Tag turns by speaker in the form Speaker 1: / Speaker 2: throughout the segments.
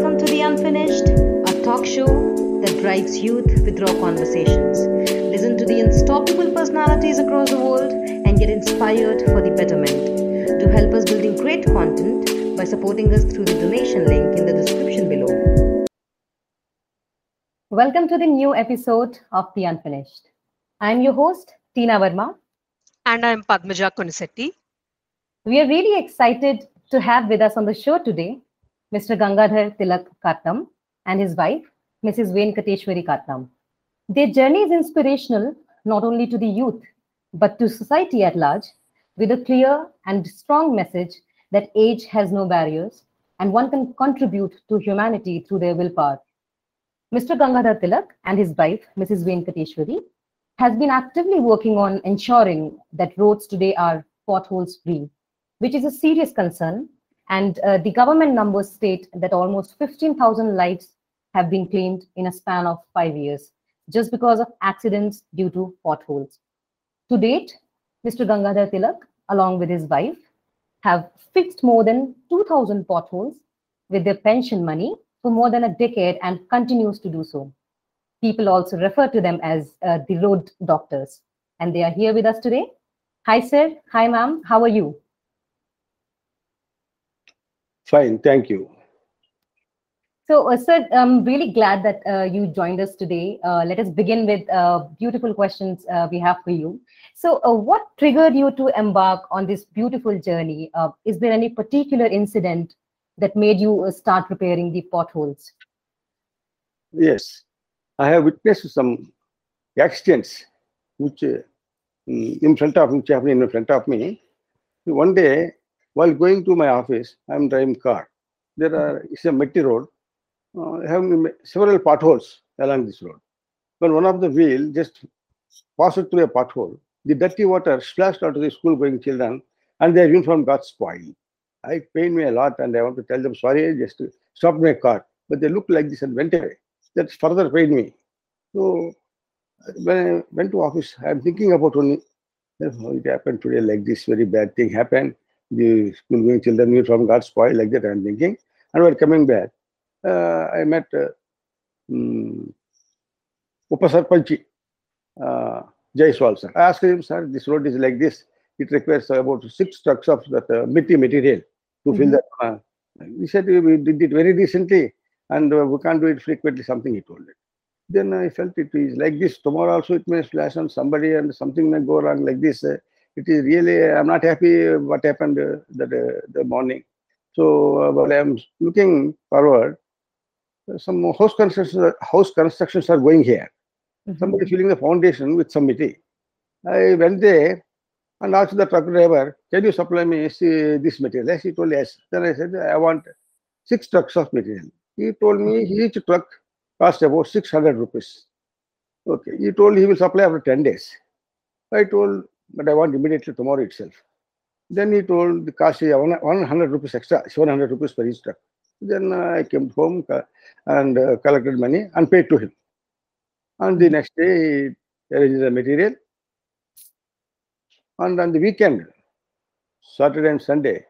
Speaker 1: welcome to The Unfinished, a talk show that drives youth with raw conversations. Listen to the unstoppable personalities across the world and get inspired for the betterment. To help us building great content by supporting us through the donation link in the description below.
Speaker 2: Welcome to the new episode of The Unfinished. I'm your host, Tina Verma.
Speaker 3: And I'm Padmaja Konisetti.
Speaker 2: We are really excited to have with us on the show today Mr. Gangadhar Tilak Katnam and his wife, Mrs. Venkateshwari Katnam. Their journey is inspirational not only to the youth, but to society at large, with a clear and strong message that age has no barriers and one can contribute to humanity through their willpower. Mr. Gangadhar Tilak and his wife, Mrs. Venkateshwari, has been actively working on ensuring that roads today are potholes free, which is a serious concern and uh, the government numbers state that almost 15,000 lives have been claimed in a span of five years just because of accidents due to potholes. To date, Mr. Gangadhar Tilak, along with his wife, have fixed more than 2,000 potholes with their pension money for more than a decade and continues to do so. People also refer to them as uh, the road doctors. And they are here with us today. Hi, sir. Hi, ma'am. How are you?
Speaker 4: Fine, thank you.
Speaker 2: So, uh, sir, I'm really glad that uh, you joined us today. Uh, let us begin with uh, beautiful questions uh, we have for you. So, uh, what triggered you to embark on this beautiful journey? is there any particular incident that made you start repairing the potholes?
Speaker 4: Yes, I have witnessed some accidents which in front of happened in front of me. One day, while going to my office, I'm driving car. There are it's a muddy road, uh, having several potholes along this road. When one of the wheel just passed through a pothole, the dirty water splashed onto the school-going children, and their uniform got spoiled. I pained me a lot, and I want to tell them sorry, I just stop my car. But they looked like this and went away. That further pained me. So when I went to office, I'm thinking about only how it happened today like this very bad thing happened the school going children uniform got spoiled like that i'm thinking and while coming back uh, i met uh, um, upasarpanchi uh, Jaiswal sir. I asked him, sir, this road is like this. It requires about six trucks of that uh, material to mm -hmm. fill that. Uh, he said we did it very recently and uh, we can't do it frequently, something he told it. Then I felt it is like this. Tomorrow also it may splash on somebody and something may go wrong like this. It is really i'm not happy what happened uh, that uh, the morning. So uh, while i'm looking forward. Some house constructions house constructions are going here. Mm -hmm. somebody filling the foundation with some material i went there and asked the truck driver can you supply me this material? Yes he told yes. Then i said i want six trucks of material. He told me each truck cost about 600 rupees. Okay he told he will supply after 10 days. I told but I want immediately tomorrow itself. Then he told the cost is 100 rupees extra, 700 rupees per each truck. Then uh, I came home and uh, collected money and paid to him. And the next day, he arranged the material. And on the weekend, Saturday and Sunday,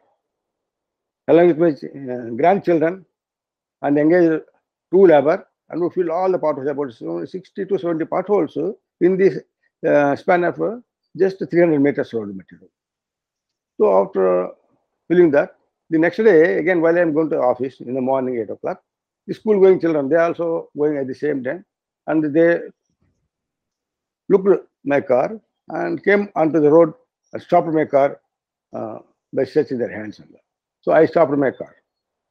Speaker 4: along with my uh, grandchildren, and engaged two labor, and we fill all the potholes, about 60 to 70 potholes in this uh, span of just 300 meters road material. So after filling that, the next day, again, while I'm going to office in the morning, 8 o'clock, the school going children, they also going at the same time. And they looked my car and came onto the road and stopped my car uh, by stretching their hands. So I stopped my car.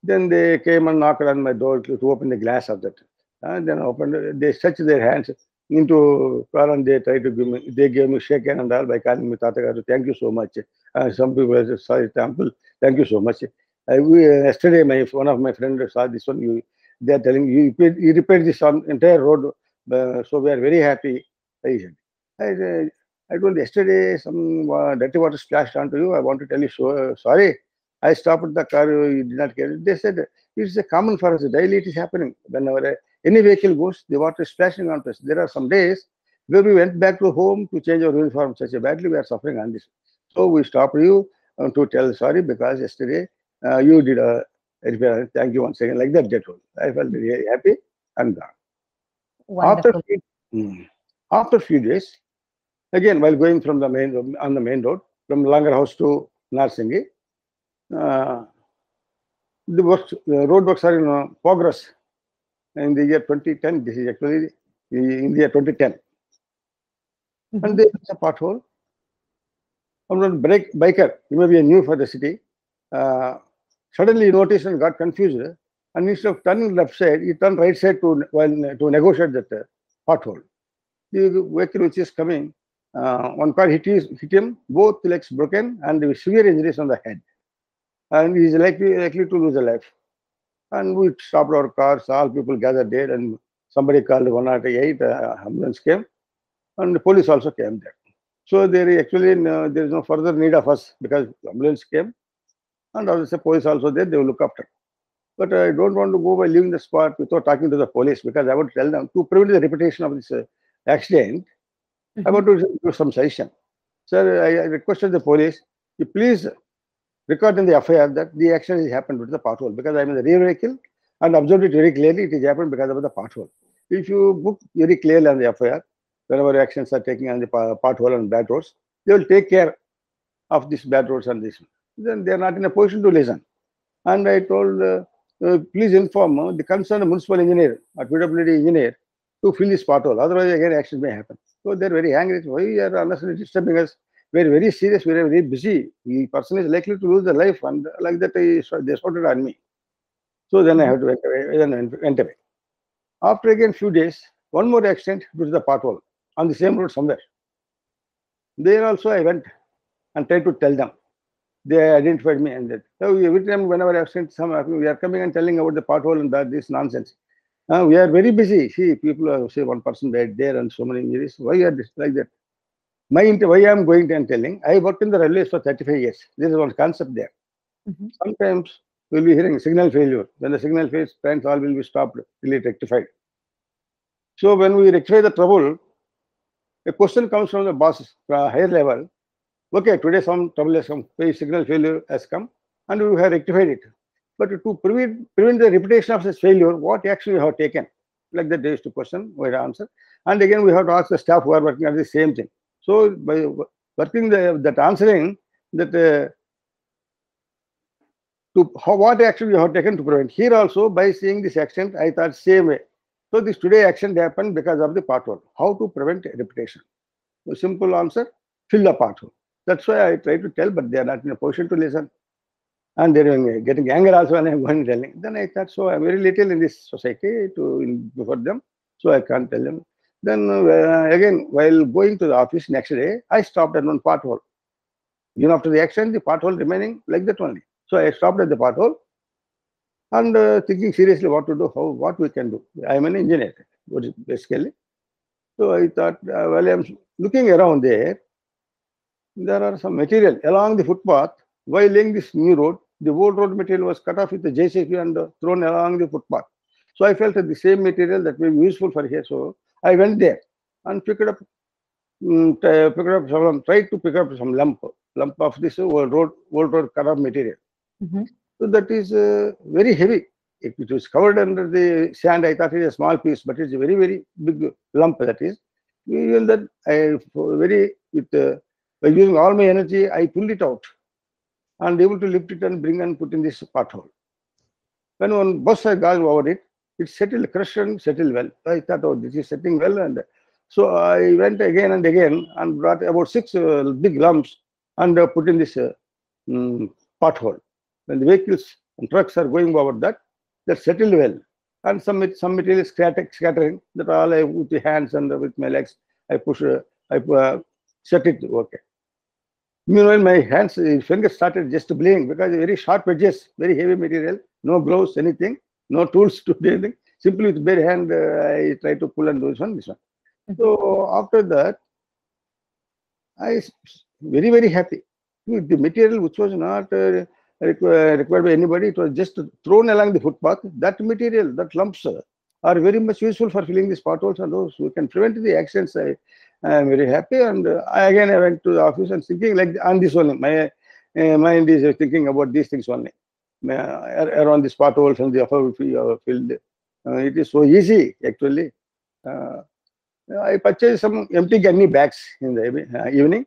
Speaker 4: Then they came and knocked on my door to, to open the glass of that. And then opened, they stretched their hands into car and they try to give me, they gave me shake hand and all by calling me Thank you so much. Uh, some people said, sorry, temple. Thank you so much. We, yesterday, my one of my friends saw this one. You, they are telling you, you repaired this on entire road. Uh, so we are very happy. I I, I told yesterday some uh, dirty water splashed onto you. I want to tell you so uh, sorry. I stopped the car. You did not care. They said it's a common for us. Daily it is happening. Whenever any vehicle goes, the water is splashing on us. There are some days where we went back to home to change our uniform such a badly we are suffering on this. So we stopped you uh, to tell sorry because yesterday uh, you did a repair. Thank you once again. Like that, get told. I felt very happy and gone.
Speaker 2: Wonderful.
Speaker 4: After few, Hmm. after few days, again while going from the main road- on the main road from Langar House to Narsingi, uh, the works, the road works are in uh, progress in the year 2010. This is actually in the year 2010,
Speaker 2: Mhm.
Speaker 4: and there is a pothole. And one break biker, he may be new for the city. Uh, suddenly he noticed and got confused, and instead of turning left side, he turned right side to while to negotiate that uh, pothole. The vehicle which is coming, uh, one car hit, his, hit him, both legs broken, and severe injuries on the head. And he is likely likely to lose a life. And we stopped our cars, all people gathered there, and somebody called 108, uh, ambulance came, and the police also came there. So there is actually no, there is no further need of us because ambulance came, and also police also there, they will look after. But I don't want to go by leaving the spot without talking to the police because I want to tell them to prevent the repetition of this uh, accident. I
Speaker 2: Mhm.
Speaker 4: want to give some suggestion. Sir, I, I requested the police, you please record in the FIR that the accident has happened with the pothole because I'm in the rear vehicle and observed it very clearly. It has happened because of the pothole. If you book very clearly on the FIR, whenever actions are taking on the pothole and bad roads, they will take care of these bad roads and this. Then they are not in a position to listen. And I told, uh, uh, please inform uh, the concerned municipal engineer or PWD engineer to fill this pothole. Otherwise, again, accident may happen. So they're very angry. Why you are unnecessarily disturbing us? We're very serious. We're very busy. The person is likely to lose their life, and like that, they shouted on me. So then I have to went away. Then went- away. After again few days, one more accident due to the pothole on the same road somewhere. There also I went and tried to tell them. They identified me and that. So every time whenever sent some, we are coming and telling about the pothole and that this nonsense. Uh, we are very busy. See, people are say one person died there and so many injuries. Why are this like that? My why I am going and telling. I worked in the railways for 35 years. This is one concept there.
Speaker 2: Mhm.
Speaker 4: Sometimes we'll be hearing signal failure. When the signal fails, trains all will be stopped till it rectified. So when we rectify the trouble, a question comes from the boss uh, higher level. Okay, today some trouble has come, signal failure has come, and we have rectified it. But to prevent prevent the repetition of such failure, what action we have taken? Like that, there is to question, we have answer. And again, we have to ask the staff who are working on the same thing. So by working the that answering that uh, to how, what action we have taken to prevent. Here also, by seeing this action, I thought same way. So this today action happened because of the pothole. How to prevent repetition? A simple answer: fill the pothole. That's why I try to tell, but they are not in a position to listen. And they're uh, getting anger also when I'm going telling. Then I thought, so I'm very little in this society to in, them, so I can't tell them. Then uh, again, while going to the office next day, I stopped at one pothole. Even after the accident, the pothole remaining like that only. So I stopped at the pothole and uh, thinking seriously what to do, how what we can do. I'm an engineer, basically. So I thought, uh, while I'm looking around there, there are some material along the footpath. While laying this new road, the old road material was cut off with the JCB and uh, thrown along the footpath. So I felt that the same material that may be useful for here. So I went there and picked up, t- picked up some, tried to pick up some lump, lump of this old road, old road cut off material.
Speaker 2: Mhm.
Speaker 4: So that is uh, very heavy. If it was covered under the sand, I thought it is a small piece, but it's a very, very big lump that is. Even that, I very, with uh, by using all my energy, I pulled it out and able to lift it and bring and put in this pothole. When one bus I got over it, it settled, crushed and settled well. I thought, oh, this is settling well. And so I went again and again and brought about six uh, big lumps and uh, put in this uh, mm, pothole. When the vehicles and trucks are going over that, that settled well. And some some material scatter- scattering. That all I with the hands and with my legs, I push, uh, I uh, set it okay. Meanwhile, my hands, uh, fingers started just bleeding because very sharp edges, very heavy material, no gloves, anything, no tools to do anything. Simply with bare hand, uh, I try to pull and do this one, this one. So after that, I very very happy. With The material which was not uh, requ- required by anybody, it was just thrown along the footpath. That material, that lumps uh, are very much useful for filling these potholes and those. We can prevent the accidents. I, I am very happy. And uh, I, again, I went to the office and thinking like on this only. My uh, mind is thinking about these things only. Ar- around the potholes and the upper field. Uh, it is so easy actually. Uh, I purchased some empty gunny bags in the uh, evening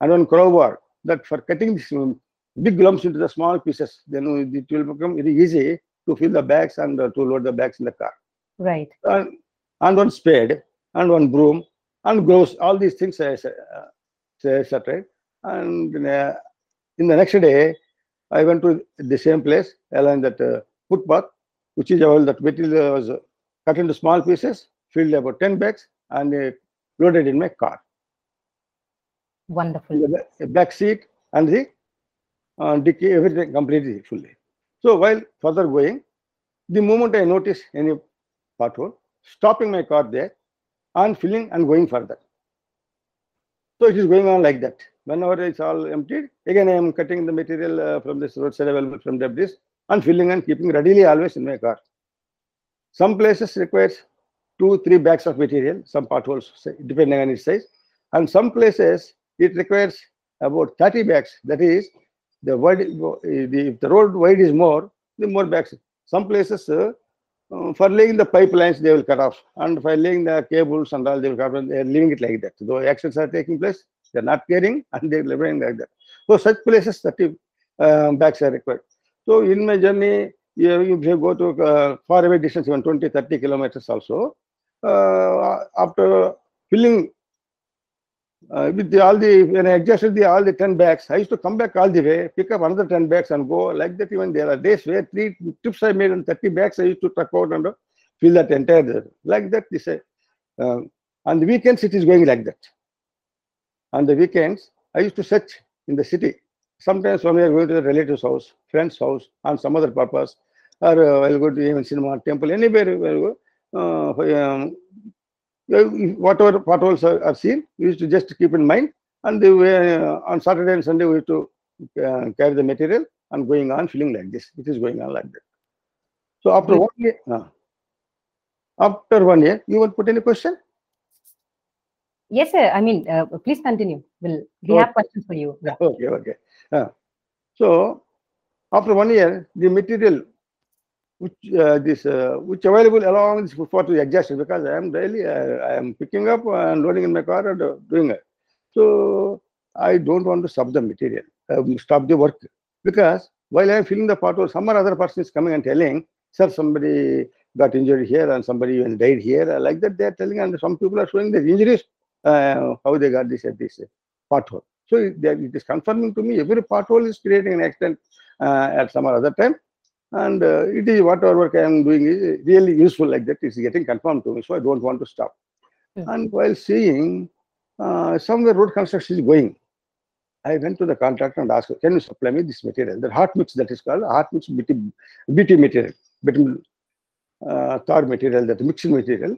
Speaker 4: and one crowbar that for cutting these um, big lumps into the small pieces, then it will become very easy to fill the bags and to load the bags in the car.
Speaker 2: Right.
Speaker 4: And, and one spade and one broom and gloves. All these things I uh, separate. And uh, in the next day, I went to the same place along that uh, footpath, which is all that material was uh, cut into small pieces, filled about 10 bags, and uh, loaded in my car.
Speaker 2: Wonderful.
Speaker 4: The ba- back seat and the uh, dicky, everything completely fully. So while further going, the moment I notice any pothole, stopping my car there and filling and going further. So it is going on like that. Whenever it's all emptied, again I am cutting the material uh, from this roadside available from debris and filling and keeping readily always in my car. Some places requires two, three bags of material, some potholes depending on its size, and some places it requires about 30 bags. That is, the wide, if the road wide is more, the more bags. Some places uh, uh, for laying the pipelines they will cut off, and for laying the cables and all they will cut off. They are leaving it like that. Though actions are taking place, they are not caring and they are living like that. So such places 30 uh, bags are required. So in my journey, you, you go to uh, far away distance, even 20, 30 kilometers also, uh, after filling uh, with the, all the when I adjusted the all the 10 bags, I used to come back all the way, pick up another 10 bags and go like that. Even there are days where three trips I made and 30 bags I used to truck out and fill that entire like that. This uh, on the weekends it is going like that. On the weekends I used to search in the city. Sometimes when we are going to the relative's house, friend's house, on some other purpose, or uh, I'll go to even cinema, temple, anywhere go. Uh, um, whatever potholes are, are seen, we used to just keep in mind. And they were, uh, on Saturday and Sunday, we used to uh, carry the material and going on filling like this. It is going on like that. So after one year, uh, after one year, you want to put any question?
Speaker 2: Yes, sir. I mean, uh, please continue. We'll, we have questions for you. Yeah.
Speaker 4: Okay, okay. Uh, so after one year, the material which uh, this uh, which available along this footpath to adjust because I am daily uh, I am picking up and loading in my car and uh, doing it. So I don't want to stop the material, um, stop the work because while I am filling the some or other person is coming and telling, sir, somebody got injured here and somebody even died here. Like that, they are telling, and some people are showing their injuries, uh, how they got this at this uh, pothole. So it, it is confirming to me every pothole is creating an accident uh, at some other time. And uh, it is whatever work I am doing is really useful like that. It's getting confirmed to me, so I don't want to stop.
Speaker 2: Hmm.
Speaker 4: And while seeing uh, somewhere road construction is going, I went to the contractor and asked, can you supply me this material? The hot mix that is called hot mix BT, BT material, bitumen uh, tar material, that mixing material.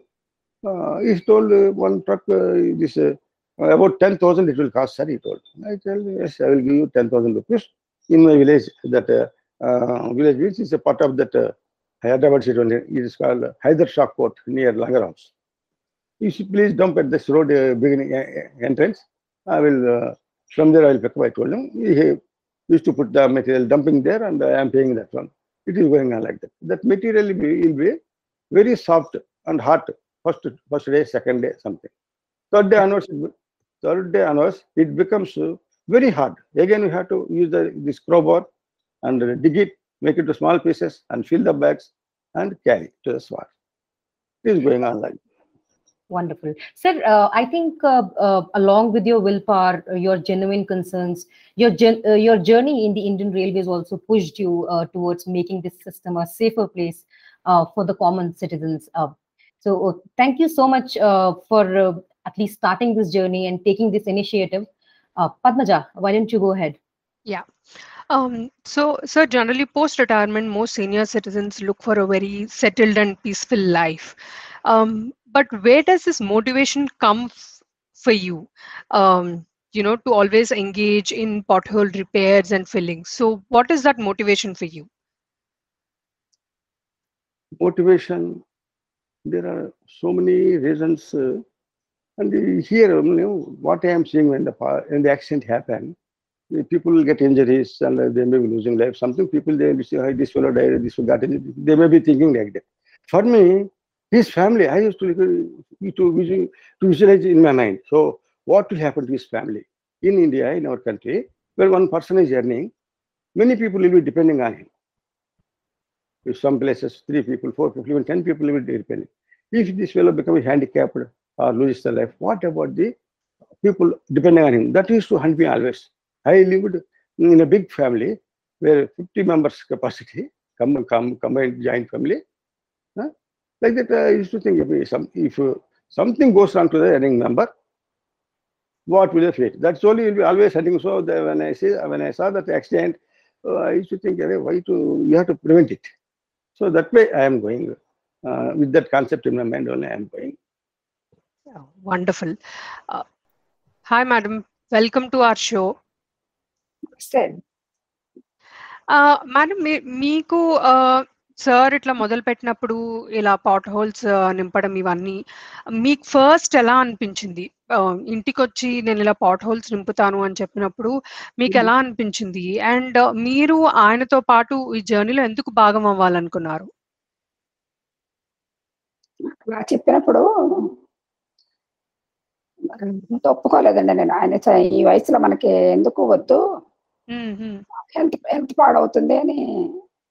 Speaker 4: Uh, he told uh, one truck, uh, this uh, about 10,000 it will cost, sir, he told. I tell yes, I will give you 10,000 rupees in my village, that uh, uh, village is a part of that uh, Hyderabad city, it is called Hydershakote near Langarhouse. You should please dump at this road uh, beginning uh, uh, entrance. I will, uh, from there I will pick up, I told him. He used to put the material dumping there and I am paying that one. It is going on like that. That material will be, will be very soft and hot first, first day, second day, something. Third day onwards, it third day onwards, it becomes very hard. Again, we have to use the, this crowbar and dig it, make it to small pieces and fill the bags and carry to the swat. It is going on like
Speaker 2: Wonderful. Sir, uh, I think uh, uh, along with your willpower, uh, your genuine concerns, your gen- uh, your journey in the Indian Railways also pushed you uh, towards making this system a safer place uh, for the common citizens. So uh, thank you so much uh, for uh, at least starting this journey and taking this initiative. Uh, Padmaja, why don't you go ahead? Yeah.
Speaker 3: Um, so, so generally post-retirement, most senior citizens look for a very settled and peaceful life. Um, but where does this motivation come f- for you? Um, you know, to always engage in pothole repairs and filling. So, what is that motivation for you?
Speaker 4: motivation. There are so many reasons. uh, and here, you know, what I am seeing when the when the accident happened, the people will get injuries and uh, they may be losing life. Something people they will say, "Hey, this fellow died, this fellow got injured. They may be thinking like that. For me, his family, I used to to, to visualize in my mind. So what will happen to his family in India, in our country, where one person is earning, many people will be depending on him. In some places, three people, four people, even ten people will be depending. If this fellow becomes handicapped or loses their life, what about the people depending on him? That used to hunt me always. I lived in a big family where 50 members capacity, come, come, combined joint family. Huh? Like that, I used to think if, some, if something goes wrong to the earning member, what will the fate? That's only will be always hunting. So the, when I see when I saw that accident, uh, I used to think, why to you have to prevent it. So that way I am going. Uh, with that concept in my mind only, I am going.
Speaker 3: Oh, wonderful. Uh, hi, madam. Welcome to our show.
Speaker 5: Extend.
Speaker 3: Uh, madam, me, me ko, uh, sir ఇట్లా మొదలు పెట్టినప్పుడు ఇలా pot holes నింపడం ఇవన్నీ మీకు first ఎలా అనిపించింది? ఇంటికి వచ్చి నేను ఇలా పాట్ హోల్స్ నింపుతాను అని చెప్పినప్పుడు మీకు ఎలా అనిపించింది? అండ్ మీరు ఆయనతో పాటు ఈ జర్నీలో ఎందుకు భాగం అవ్వాలనుకున్నారు?
Speaker 5: అలా చెప్పినప్పుడు ఒప్పుకోలేదండి నేను. ఆయన ఈ వయసులో మనకి ఎందుకు వద్దు? హెల్త్ హెల్త్ పాడవుతుంది అని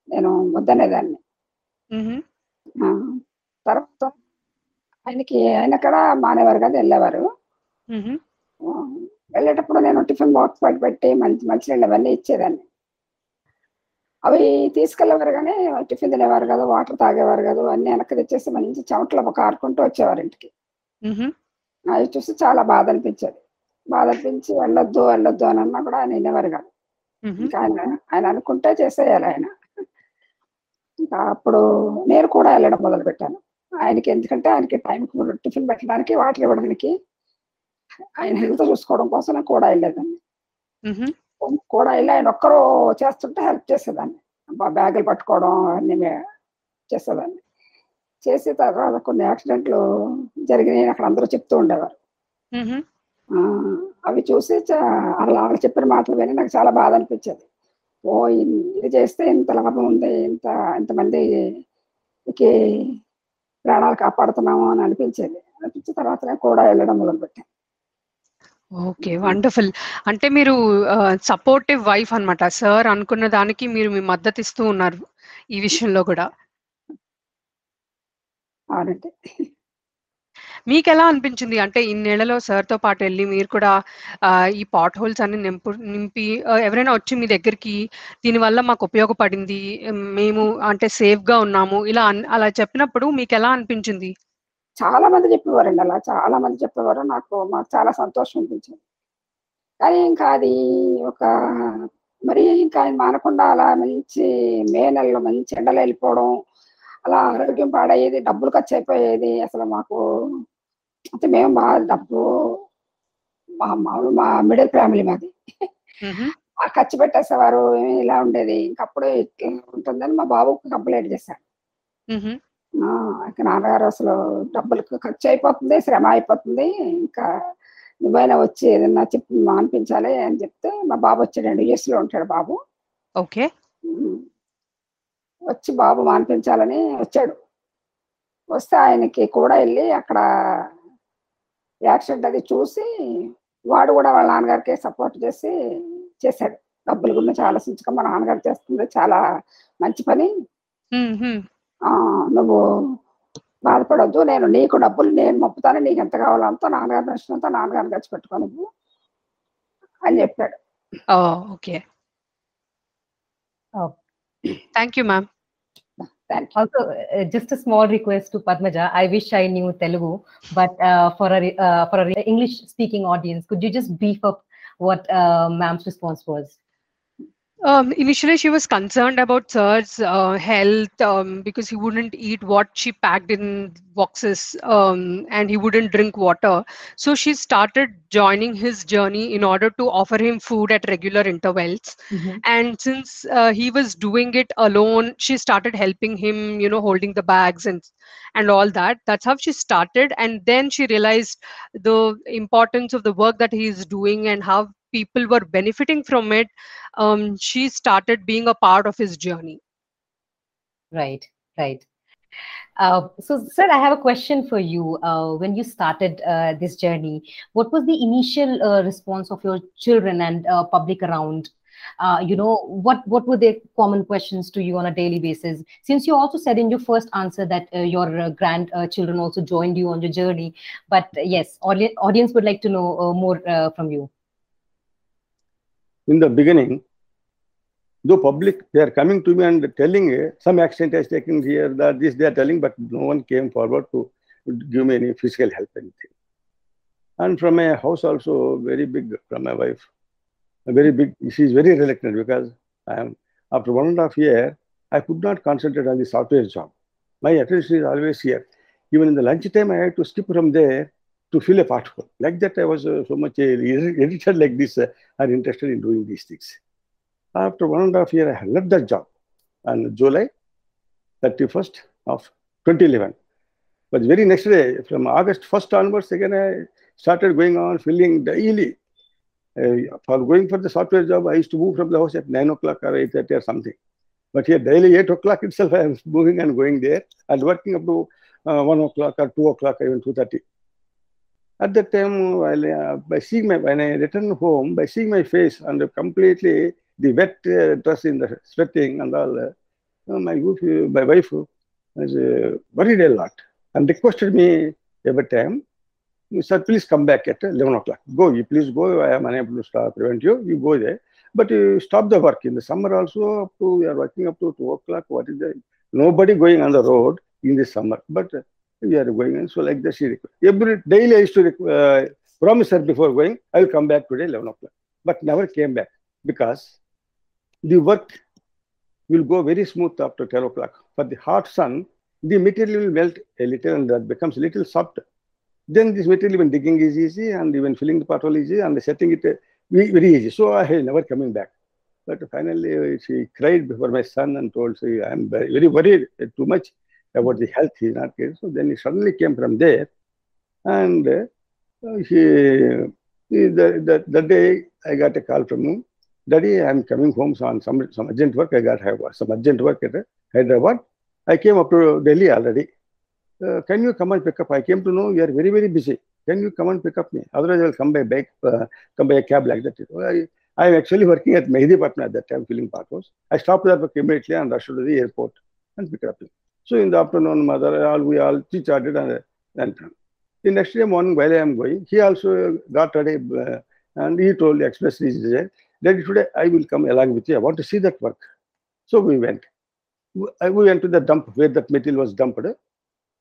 Speaker 5: నేను వద్దనేదాన్ని. తర్వాత ఆయనకి ఆయన కూడా మానేవారు కదా వెళ్ళేవారు. వెళ్ళేటప్పుడు నేను టిఫిన్ బాక్స్ పట్టి పెట్టి మంచి మంచినీళ్ళు అవన్నీ ఇచ్చేదాన్ని. అవి తీసుకెళ్ళేవారు కానీ టిఫిన్ తినేవారు కదా వాటర్ తాగేవారు కదా అన్ని వెనక్కి తెచ్చేసి మంచి చెమటలు కారుకుంటూ వచ్చేవారు ఇంటికి. అది చూసి చాలా బాధ అనిపించేది. బాధ అనిపించి వెళ్ళొద్దు వెళ్ళొద్దు అని అన్నా కూడా ఆయన వినేవారు కాదు. ఇంకా ఆయన ఆయన అనుకుంటే చేసేయాలి ఆయన. ఇంకా అప్పుడు నేను కూడా వెళ్ళడం మొదలు పెట్టాను ఆయనకి ఎందుకంటే ఆయనకి టైంకి టిఫిన్ పెట్టడానికి వాటర్ ఇవ్వడానికి ఆయన హెల్త్ చూసుకోవడం కోసం నేను కూడా వెళ్ళేదాన్ని. కూడా వెళ్ళి ఆయన ఒక్కరు చేస్తుంటే హెల్ప్ చేసేదాన్ని. బ్యాగులు పట్టుకోవడం అన్ని చేసేదాన్ని. చేసి తర్వాత కొన్ని యాక్సిడెంట్లు జరిగినాయి అక్కడ అందరూ చెప్తూ ఉండేవారు. అవి చూసి అలా వాళ్ళు చెప్పిన మాటలు విని నాకు చాలా బాధ అనిపించేది. ఓ ఇది చేస్తే ఇంత లాభం ఉంది ఇంత ఇంతమందికి ప్రాణాలు కాపాడుతున్నాము అని అనిపించేది. అనిపించిన తర్వాత కూడా వెళ్ళడం మొదలుపెట్టాను.
Speaker 3: Okay wonderful. అంటే మీరు సపోర్టివ్ వైఫ్ అన్నమాట. సార్ అనుకున్న దానికి మీరు మీ మద్దతు ఇస్తూ ఉన్నారు ఈ విషయంలో కూడా.
Speaker 5: అవునండి.
Speaker 3: మీకు ఎలా అనిపించింది? అంటే ఇన్నేళ్ళలో సార్తో పాటు వెళ్ళి మీరు కూడా ఈ పాట్ హోల్స్ అన్ని నింపు నింపి ఎవరైనా వచ్చి మీ దగ్గరికి దీనివల్ల మాకు ఉపయోగపడింది మేము అంటే సేఫ్గా ఉన్నాము ఇలా అలా చెప్పినప్పుడు మీకు ఎలా అనిపించింది?
Speaker 5: చాలా మంది చెప్పేవారండి అలా. చాలా మంది చెప్పేవారు. నాకు మాకు చాలా సంతోషం అనిపించింది. కానీ ఇంకా అది ఒక మరి ఇంకా మానకుండా అలా మంచి మే నెలలో మంచి ఎండలు వెళ్ళిపోవడం అలా ఆరోగ్యం పాడయ్యేది డబ్బులు ఖర్చు అయిపోయేది అసలు మాకు. అంటే మేము బాగా డబ్బు మా మామూలు మా మిడిల్ ఫ్యామిలీ మాది. ఆ ఖర్చు పెట్టేసేవారు ఇలా ఉండేది. ఇంకప్పుడు ఇట్లా ఉంటుందని మా బాబుకి కంప్లైంట్ ఇక నాన్నగారు అసలు డబ్బులకు ఖర్చు అయిపోతుంది శ్రమ అయిపోతుంది. ఇంకా నువ్వైనా వచ్చి ఏదన్నా చెప్పి మానిపించాలి అని చెప్తే మా బాబు వచ్చాడండి యుఎస్లో ఉంటాడు బాబు.
Speaker 3: ఓకే.
Speaker 5: వచ్చి బాబు మానిపించాలని వచ్చాడు. వస్తే ఆయనకి కూడా వెళ్ళి అక్కడ యాక్సిడెంట్ అది చూసి వాడు కూడా వాళ్ళ నాన్నగారికి సపోర్ట్ చేసి చేశాడు. డబ్బుల గురించి ఆలోచించక మా నాన్నగారు చేస్తుంది చాలా మంచి పని. నువ్వు బాధపడొద్దు నేను నీకు డబ్బులు నేను మొప్పుతాను నీకు ఎంత కావాలో అంత నాన్నగారి అంతా నాన్నగారిని ఖర్చు పెట్టుకో నువ్వు అని చెప్పాడు.
Speaker 3: Okay. Thank you ma'am
Speaker 5: Thank you.
Speaker 2: Also, uh, just a small request to Padmaja. I wish I knew Telugu, but uh, for a uh, for a English speaking audience, could you just beef up what uh, ma'am's response was?
Speaker 3: Um, initially, she was concerned about Sir's uh, health um, because he wouldn't eat what she packed in boxes um, and he wouldn't drink water. So she started joining his journey in order to offer him food at regular intervals. And since uh, he was doing it alone, she started helping him, you know, holding the bags and and all that. That's how she started. And then she realized the importance of the work that he is doing and how people were benefiting from it, um, she started being a part of his journey.
Speaker 2: Right, right. Uh, so, sir, I have a question for you. Uh, when you started uh, this journey, what was the initial uh, response of your children and uh, public around? Uh, you know, what what were their common questions to you on a daily basis? Since you also said in your first answer that your grandchildren also joined you on your journey, but yes, audi- audience would like to know more from you.
Speaker 4: In the beginning, though public they are coming to me and telling uh, some accident has taken here that this they are telling but no one came forward to give me any physical help anything. And from my house also very big from my wife a very big she is very reluctant because i am after one and a half year i could not concentrate on the software job. My attention is always here. Even in the lunch time i had to skip from there to fill a particle like that i was uh, so much irritated like this uh, and interested in doing these things after one and a half year, I left that job on July 31st of 2011. But very next day, from August 1st onwards, again, I started going on filling daily. Uh, for going for the software job, I used to move from the house at 9 o'clock or 8.30 or something. But here, daily 8 o'clock itself, I am moving and going there and working up to uh, 1 o'clock or 2 o'clock, even 2.30. At that time, while, uh, by seeing my, when I returned home, by seeing my face and completely the wet uh, dress in the sweating and all. Uh, my, my wife was uh, worried a lot and requested me every time, sir, please come back at 11 o'clock. Go, you please go. I am unable to stop, prevent you. You go there. But you stop the work. In the summer also, up to, we are working up to 2 o'clock. What is the, nobody going on the road in the summer. But uh, we are going And So like that, she requested. Every daily I used to uh, promise her before going, I will come back today 11 o'clock. But never came back because the work will go very smooth after 10 o'clock. But the hot sun, the material will melt a little and that becomes a little soft. Then this material, even digging is easy and even filling the pothole is easy and setting it uh, very easy. So I never coming back. But finally, uh, she cried before my son and told, "Say I'm very, very worried too much about the health. He's not good." So then he suddenly came from there, and uh, he, he the, the, day I got a call from him Daddy, I'm coming home on some, some urgent work. I got some urgent work at Hyderabad. I came up to Delhi already. Uh, can you come and pick up? I came to know you are very, very busy. Can you come and pick up me? Otherwise, I will come by bike, uh, come by a cab like that. I, am actually working at Mehdipatnam at that time, filling parcels. I stopped there immediately and rushed to the airport and picked up him. So in the afternoon, mother, all we all chatted and then the next day morning while I am going, he also got ready uh, and he told expressly, Daddy, today I will come along with you. I want to see that work. So we went. We went to the dump where that material was dumped.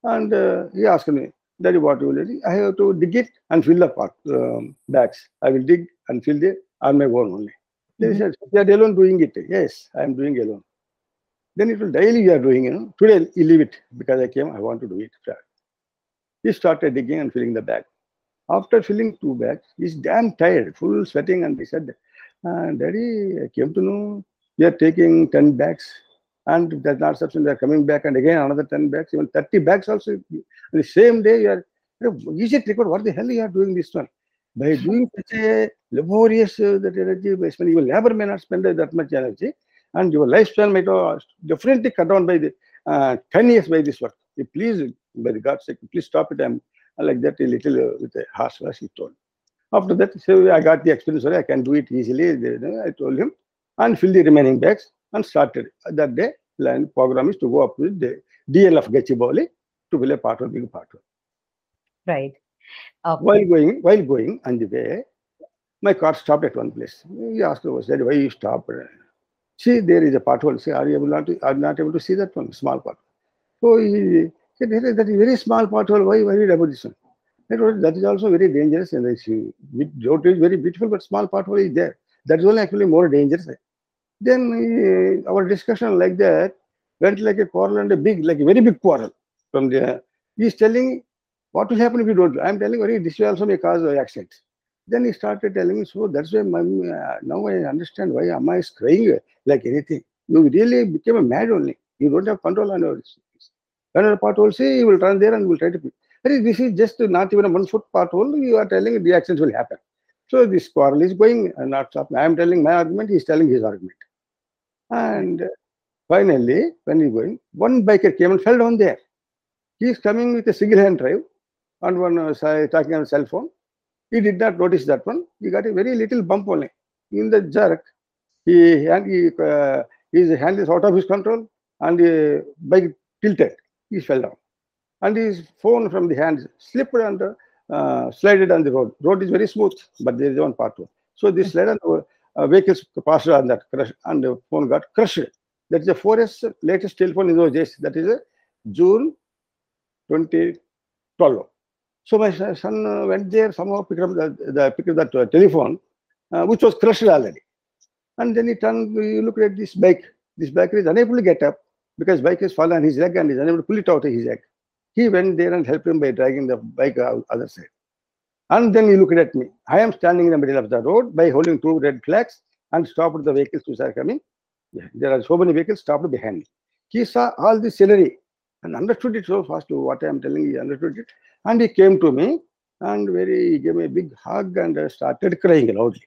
Speaker 4: And uh, he asked me, Daddy, what you will do? I have to dig it and fill the um, bags. I will dig and fill it on my own only. Then mm-hmm. he said, You are alone doing it. Yes, I am doing alone. Then it will daily you are doing, you know. Today you leave it because I came, I want to do it. He started digging and filling the bag. After filling two bags, he's damn tired, full sweating, and he said, and Daddy, I came to know we are taking 10 bags and that's not sufficient. They're coming back and again another 10 bags, even 30 bags also. The same day, you are, you record what the hell you are doing this one. By doing such a laborious uh, that energy, by spending, your labor may not spend that much energy, and your lifespan might definitely cut down by the uh, 10 years by this work. Please, by the God's sake, please stop it. I'm like that a little uh, with a harsh voice, he told. After that, so I got the experience, sorry, I can do it easily. I told him and fill the remaining bags and started. That day, plan program is to go up with the DL of Gachibowli to fill a part of big part.
Speaker 2: Right.
Speaker 4: Okay. While going, while going on the way, my car stopped at one place. He asked us, why you stopped? See, there is a pothole. See, are you able not to, are not able to see that one small part? So he said, that is very small pothole. Why worried about this one? that is also very dangerous and road is very beautiful, but small pothole is there. That is only actually more dangerous. Then our discussion like that went like a quarrel and a big, like a very big quarrel. From there, he is telling what will happen if you don't. I am telling, very this will also may cause accidents. Then he started telling me, so that's why my, uh, now I understand why Amma is crying like anything. You really became a mad only. You don't have control on your. Another a pothole, say, you will turn there and will try to this is just not even a one foot part pothole. You are telling the accidents will happen. So this quarrel is going and not stopping. I am telling my argument, he is telling his argument. And uh, finally, when he going, one biker came and fell down there. He is coming with a single hand drive and one uh, talking on cell phone. He did not notice that one. He got a very little bump only. In the jerk, he, he uh, his hand is out of his control and the bike tilted. He fell down. And his phone from the hand slipped and uh, slided on the road. Road is very smooth, but there is one part. So this slid and uh, uh, vehicles passed on that crush and the phone got crushed. That is the 4S latest telephone in those days. That is uh, June 2012. So my son- uh, went there, somehow picked up the, the picked up that uh, telephone, uh, which was crushed already. And then he turned, he looked at this bike. This biker is unable to get up because bike has fallen on his leg and is unable to pull it out of his leg. He went there and helped him by dragging the bike out the other side. And then he looked at me. I am standing in the middle of the road by holding two red flags and stopped the vehicles which are coming. There are so many vehicles stopped behind me. He saw all this scenery and understood it so fast. What I am telling, he understood it. And he came to me and very he gave me a big hug and uh, started crying loudly.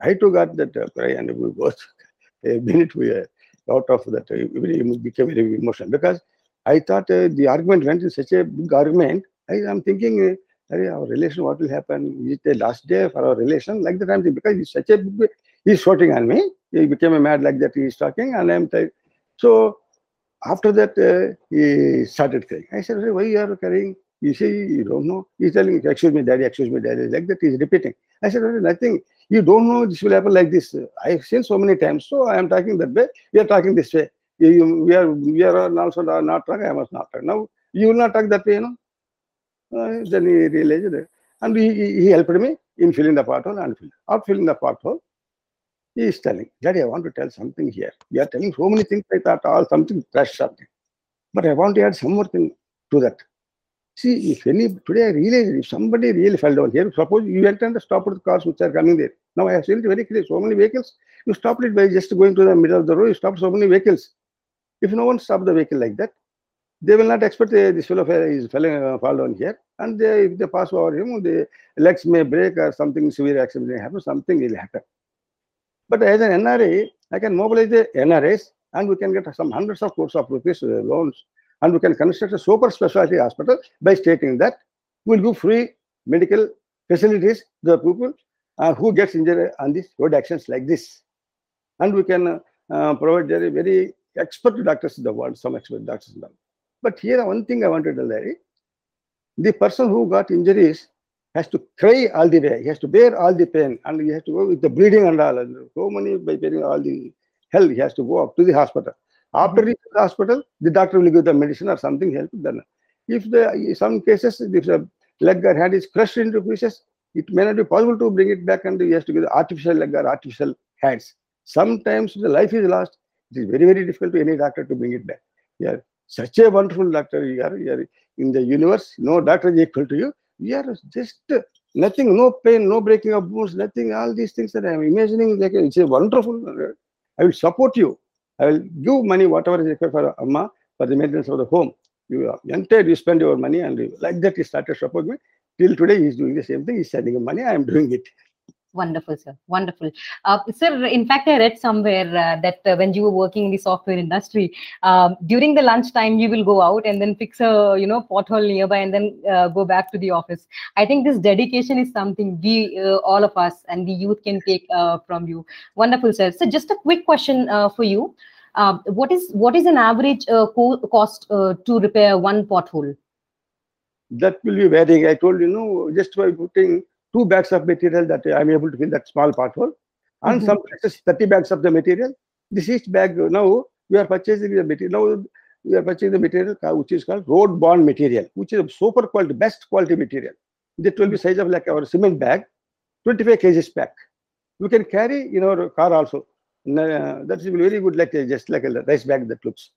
Speaker 4: I too got that uh, cry and we both a minute we uh, out of that uh, became very emotional because I thought uh, the argument went in such a big argument. I am thinking, uh, our relation, what will happen? Is it the last day for our relation? Like that, I'm thinking because he's such a big, he's shouting on me. He became a mad like that. He's talking, and I'm like, so after that uh, he started crying. I said, "Arey, why you are crying? You say you don't know. He's telling, excuse me, daddy, excuse me, daddy, like that. He's repeating. I said, nothing. You don't know this will happen like this. I've seen so many times. So I am talking that way. We are talking this way. You, you- we are we are also not talking. I must not talk. Now you will not talk that way, you know. Uh, then he realized it. And he, he he helped me in filling the pothole and filling. After filling the pothole, he is telling, Daddy, I want to tell something here. You are telling so many things. I thought all something trash something. But I want to add some more thing to that. See, if any today I realize if somebody really fell down here, suppose you went and stopped the cars which are coming there. Now I have seen it very clear. So many vehicles, you stopped it by just going to the middle of the road, you stopped so many vehicles. If no one stopped the vehicle like that, they will not expect uh, this fellow is falling uh, fall down here. And they, if they pass over him, the legs may break or something severe accident may happen, something will happen. But as an NRI, I can mobilize the NRIs and we can get some hundreds of crores of rupees uh, loans and we can construct a super specialty hospital by stating that we'll give free medical facilities to the people uh, who gets injured on these road actions like this. And we can uh, provide very, very expert doctors in the world, some expert doctors in the world. But here, one thing I wanted to tell the person who got injuries has to cry all the way. He has to bear all the pain and he has to go with the bleeding and all. And so many by bearing all the hell, he has to go up to the hospital. After reaching mm-hmm. the hospital, the doctor will give the medicine or something help. Then, if the in some cases, if the leg or hand is crushed into pieces, it may not be possible to bring it back and he has to give the artificial leg or artificial hands. Sometimes the life is lost. It is very, very difficult to any doctor to bring it back. You are such a wonderful doctor. You are, you are in the universe. No doctor is equal to you. We are just uh, nothing, no pain, no breaking of bones, nothing. All these things that I am imagining, like it's a wonderful. Uh, I will support you. I will give money, whatever is required for Amma for the maintenance of the home. You are entire, you spend your money, and like that, he started supporting me. Till today, he is doing the same thing. He's sending money. I am doing it.
Speaker 2: Wonderful, sir. Wonderful. Uh, sir, in fact, I read somewhere uh, that uh, when you were working in the software industry, um, during the lunchtime, you will go out and then fix a you know pothole nearby and then uh, go back to the office. I think this dedication is something we, uh, all of us, and the youth can take uh, from you. Wonderful, sir. So, just a quick question for you: uh, What is what is an average co- cost to repair one pothole?
Speaker 4: That will be varying. I told you, no, just by putting two bags of material that I am able to fill that small pothole, and
Speaker 2: Mhm.
Speaker 4: some places 30 bags of the material. This each bag now we are purchasing the material. Now we are purchasing the material which is called road bond material, which is a super quality, best quality material. That will be size of like our cement bag, 25 kgs pack. We can carry in our car also. Uh, That is very good, like just like a rice bag that looks.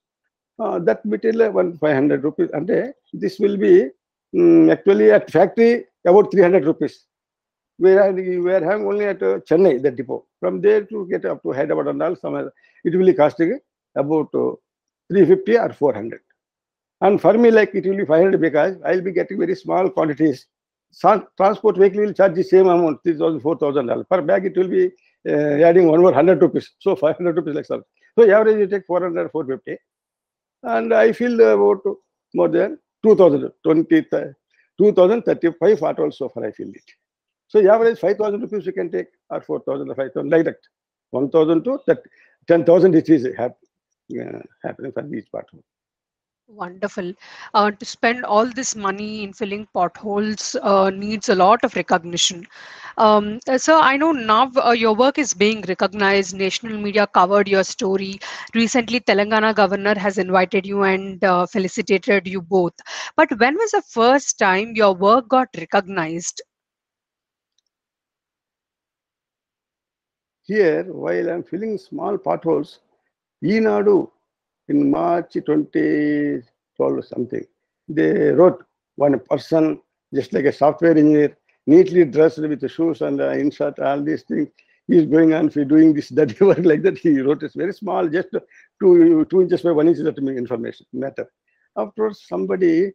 Speaker 4: Uh, that material one 500 rupees, and uh, this will be mm, actually at factory about 300 rupees. We are, we are having only at uh, Chennai, the depot. From there to get up to Hyderabad and all, somewhere, it will be costing about uh, 350 or 400. And for me, like it will be 500 because I will be getting very small quantities transport vehicle will charge the same amount, 3,000, 4,000 dollars. Per bag, it will be uh, adding one more 100 rupees. So 500 rupees like that. So average, you take 400, 450. And I feel about more than 2,000, 20, 2035 potholes so far I feel it. So average 5,000 rupees you can take or 4,000 or 5,000 like that. 1,000 to that 10,000 it is hap- uh, happening for each pothole.
Speaker 3: Wonderful. Uh, to spend all this money in filling potholes uh, needs a lot of recognition. Um, uh, so I know now uh, your work is being recognized. National media covered your story. Recently, Telangana governor has invited you and uh, felicitated you both. But when was the first time your work got recognized?
Speaker 4: Here, while I'm filling small potholes, Eenadu in March 2012 or something, they wrote one person, just like a software engineer, neatly dressed with shoes and the insert, all these things. He's going on doing this dirty work like that. He wrote it very small, just two, two inches by one inch that information matter. Afterwards, somebody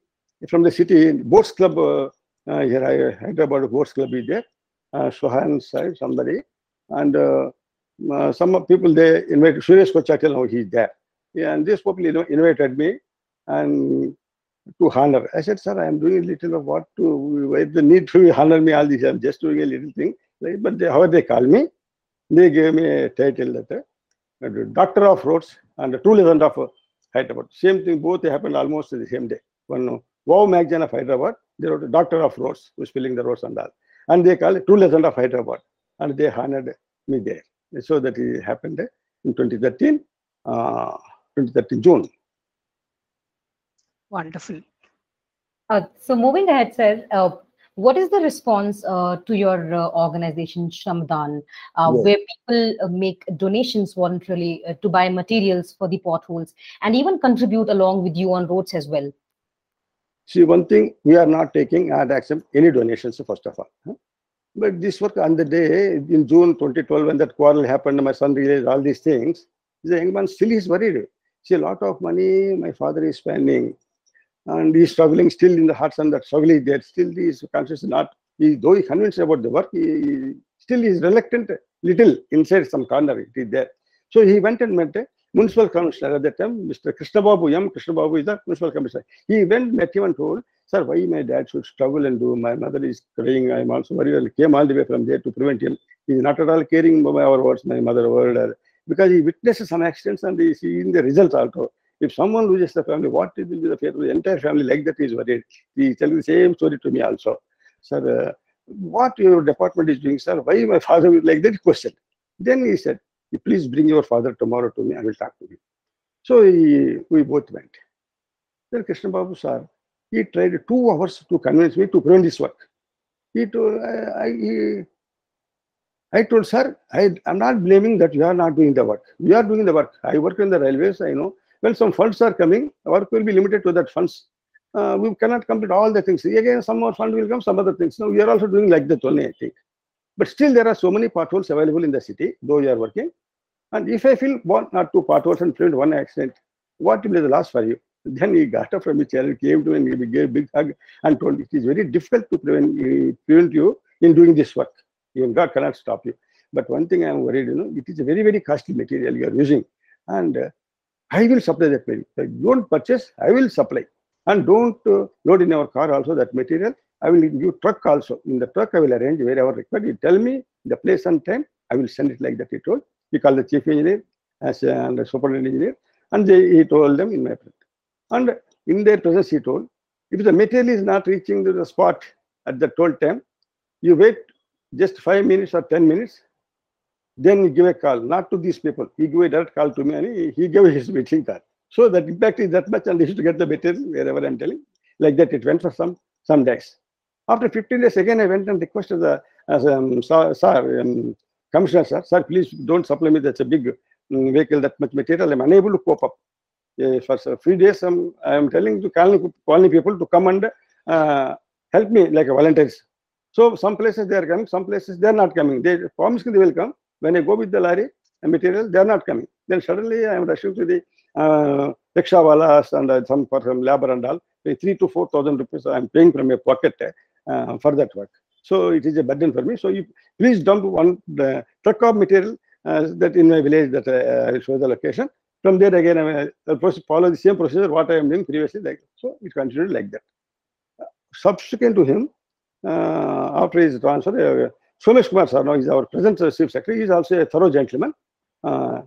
Speaker 4: from the city, Boats Club, uh, uh, here I Hyderabad Boats Club is there, uh, Sohan side, somebody, and uh, uh, some people they invited Suresh Kochattil, now he's there. Yeah, and this people you know, invited me and to honor. I said, sir, I am doing a little of what to, why the need to honor me all this, I'm just doing a little thing. But they, how they call me, they gave me a title that uh, Doctor of Roads and the Two Legend of uh, Hyderabad. Same thing, both happened almost the same day. One Wow magazine of Hyderabad, they wrote Doctor of Roads, who's filling the roads and all. And they call it Two Legend of Hyderabad. And they honored me there. So that it happened in 2013, uh, 2013 June.
Speaker 3: Wonderful.
Speaker 2: Uh, so moving ahead, sir, uh, what is the response uh, to your uh, organization Shramadaan, uh,
Speaker 4: Yes.
Speaker 2: where people uh, make donations voluntarily uh, to buy materials for the potholes and even contribute along with you on roads as well?
Speaker 4: See, one thing, we are not taking and accept any donations, first of all. huh? But this work on the day in June 2012, when that quarrel happened, my son realized all these things. The young man still is worried. See, a lot of money my father is spending, and he's struggling still in the hearts and that struggle is there. Still, he is conscious not, he, though he convinced about the work, he, he still is reluctant, little inside some corner, it is there. So he went and met a municipal commissioner at that time, Mr. Krishna Babu, M. Krishna Babu is the municipal commissioner. He went, met him and told, Sir, why my dad should struggle and do? My mother is crying. I'm also worried. I came all the way from there to prevent him. He's not at all caring about our words, my mother word, or- because he witnesses some accidents and he seeing the results also. If someone loses the family, what will be the fate of the entire family? Like that, is worried. He telling the same story to me also. Sir, uh, what your department is doing, sir? Why my father will like that question? Then he said, please bring your father tomorrow to me. I will talk to him. So he, we both went. Then Krishna Babu sir, he tried two hours to convince me to prevent this work. He told, I, I, he, I told, sir, I, I'm not blaming that you are not doing the work. You are doing the work. I work in the railways, I know. When some funds are coming, work will be limited to that funds. Uh, we cannot complete all the things. Again, some more fund will come, some other things. Now, we are also doing like that only, I think. But still, there are so many potholes available in the city, though you are working. And if I feel one or two potholes and prevent one accident, what will be the loss for you? Then he got up from his chair, came to me, and he gave a big hug and told, me it is very difficult to prevent, uh, prevent you in doing this work. Even God cannot stop you. But one thing I am worried, you know, it is a very, very costly material you are using. And uh, I will supply that material. If don't purchase, I will supply. And don't uh, load in our car also that material. I will give truck also. In the truck, I will arrange wherever required. You tell me the place and time, I will send it like that, he told. He called the chief engineer as a, and the superintendent engineer. And they, he told them in my presence. And in their presence, he told, if the material is not reaching the spot at the told time, you wait just five minutes or 10 minutes, then you give a call, not to these people. He gave a direct call to me and he, he gave his meeting card. So that impact is that much and they used to get the material wherever I'm telling. Like that, it went for some some days. After 15 days, again, I went and requested the as um, sir, sir um, commissioner, sir, sir, please don't supply me. That's a big um, vehicle, that much material. I'm unable to cope up. For few days, um, I am telling to colony, colony people to come and uh, help me like volunteers. So some places they are coming, some places they are not coming. They promise they will come. When I go with the lorry and material, they are not coming. Then suddenly I am rushing to the uh, rickshawalas and uh, some for some labor and all. Pay three to four thousand rupees I am paying from my pocket. uh, for that work. So it is a burden for me. So you please dump one the truck of material uh, that in my village that uh, I show the location. From there again, I will follow the same procedure what I am doing previously. Like so, it continued like that. subsequent to him, uh, after his transfer, uh, Somesh Kumar sir, now is our present chief secretary. He is also a thorough gentleman. Uh,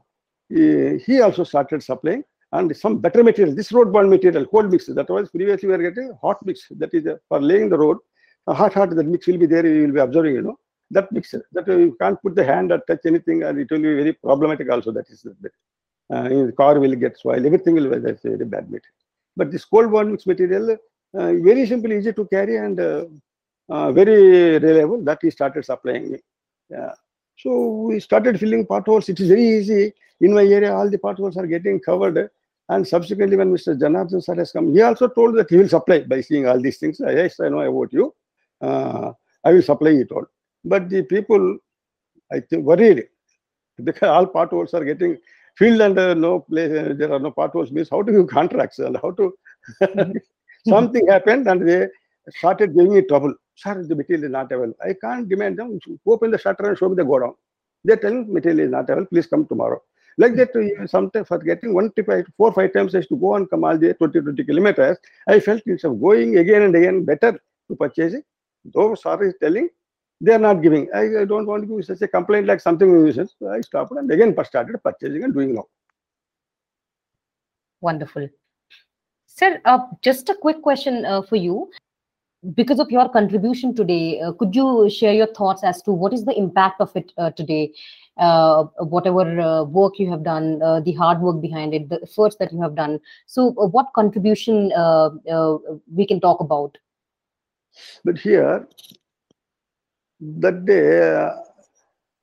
Speaker 4: he, he also started supplying and some better material. This road bond material, cold mix. That was previously we were getting hot mix. That is uh, for laying the road. Hot, hot. That mix will be there. You will be observing. You know that mix. That uh, you can't put the hand or touch anything, and it will be very problematic. Also, that is uh, the car will get spoiled. Everything will that's very bad material. But this cold bond mix material, uh, very simple, easy to carry, and uh, uh, very reliable. That he started supplying me. Yeah. So we started filling potholes. It is very easy. In my area, all the potholes are getting covered. And subsequently, when Mr. Janardhan sir has come, he also told that he will supply by seeing all these things. Yes, I know about you. Uh, I will supply it all. But the people, I think, worried because all potholes are getting filled and uh, no place, uh, there are no potholes. Means how to give contracts and how to. Something happened and they started giving me trouble. Sir, the material is not available. I can't demand them. Open the shutter and show me the go down. They're telling material is not available. Please come tomorrow. Like that, uh, sometimes for getting one trip, I, four five times I used to go and come all the 20, 20 kilometers. I felt instead of going again and again, better to purchase it. Though sorry is telling, they are not giving. I, I don't want to give such a complaint like something nuisance. So I stopped and again started purchasing and doing now.
Speaker 2: Wonderful. Sir, uh, just a quick question uh, for you. Because of your contribution today, uh, could you share your thoughts as to what is the impact of it uh, today? Uh, whatever uh, work you have done, uh, the hard work behind it, the efforts that you have done. So, uh, what contribution uh, uh, we can talk about?
Speaker 4: But here, that day, uh,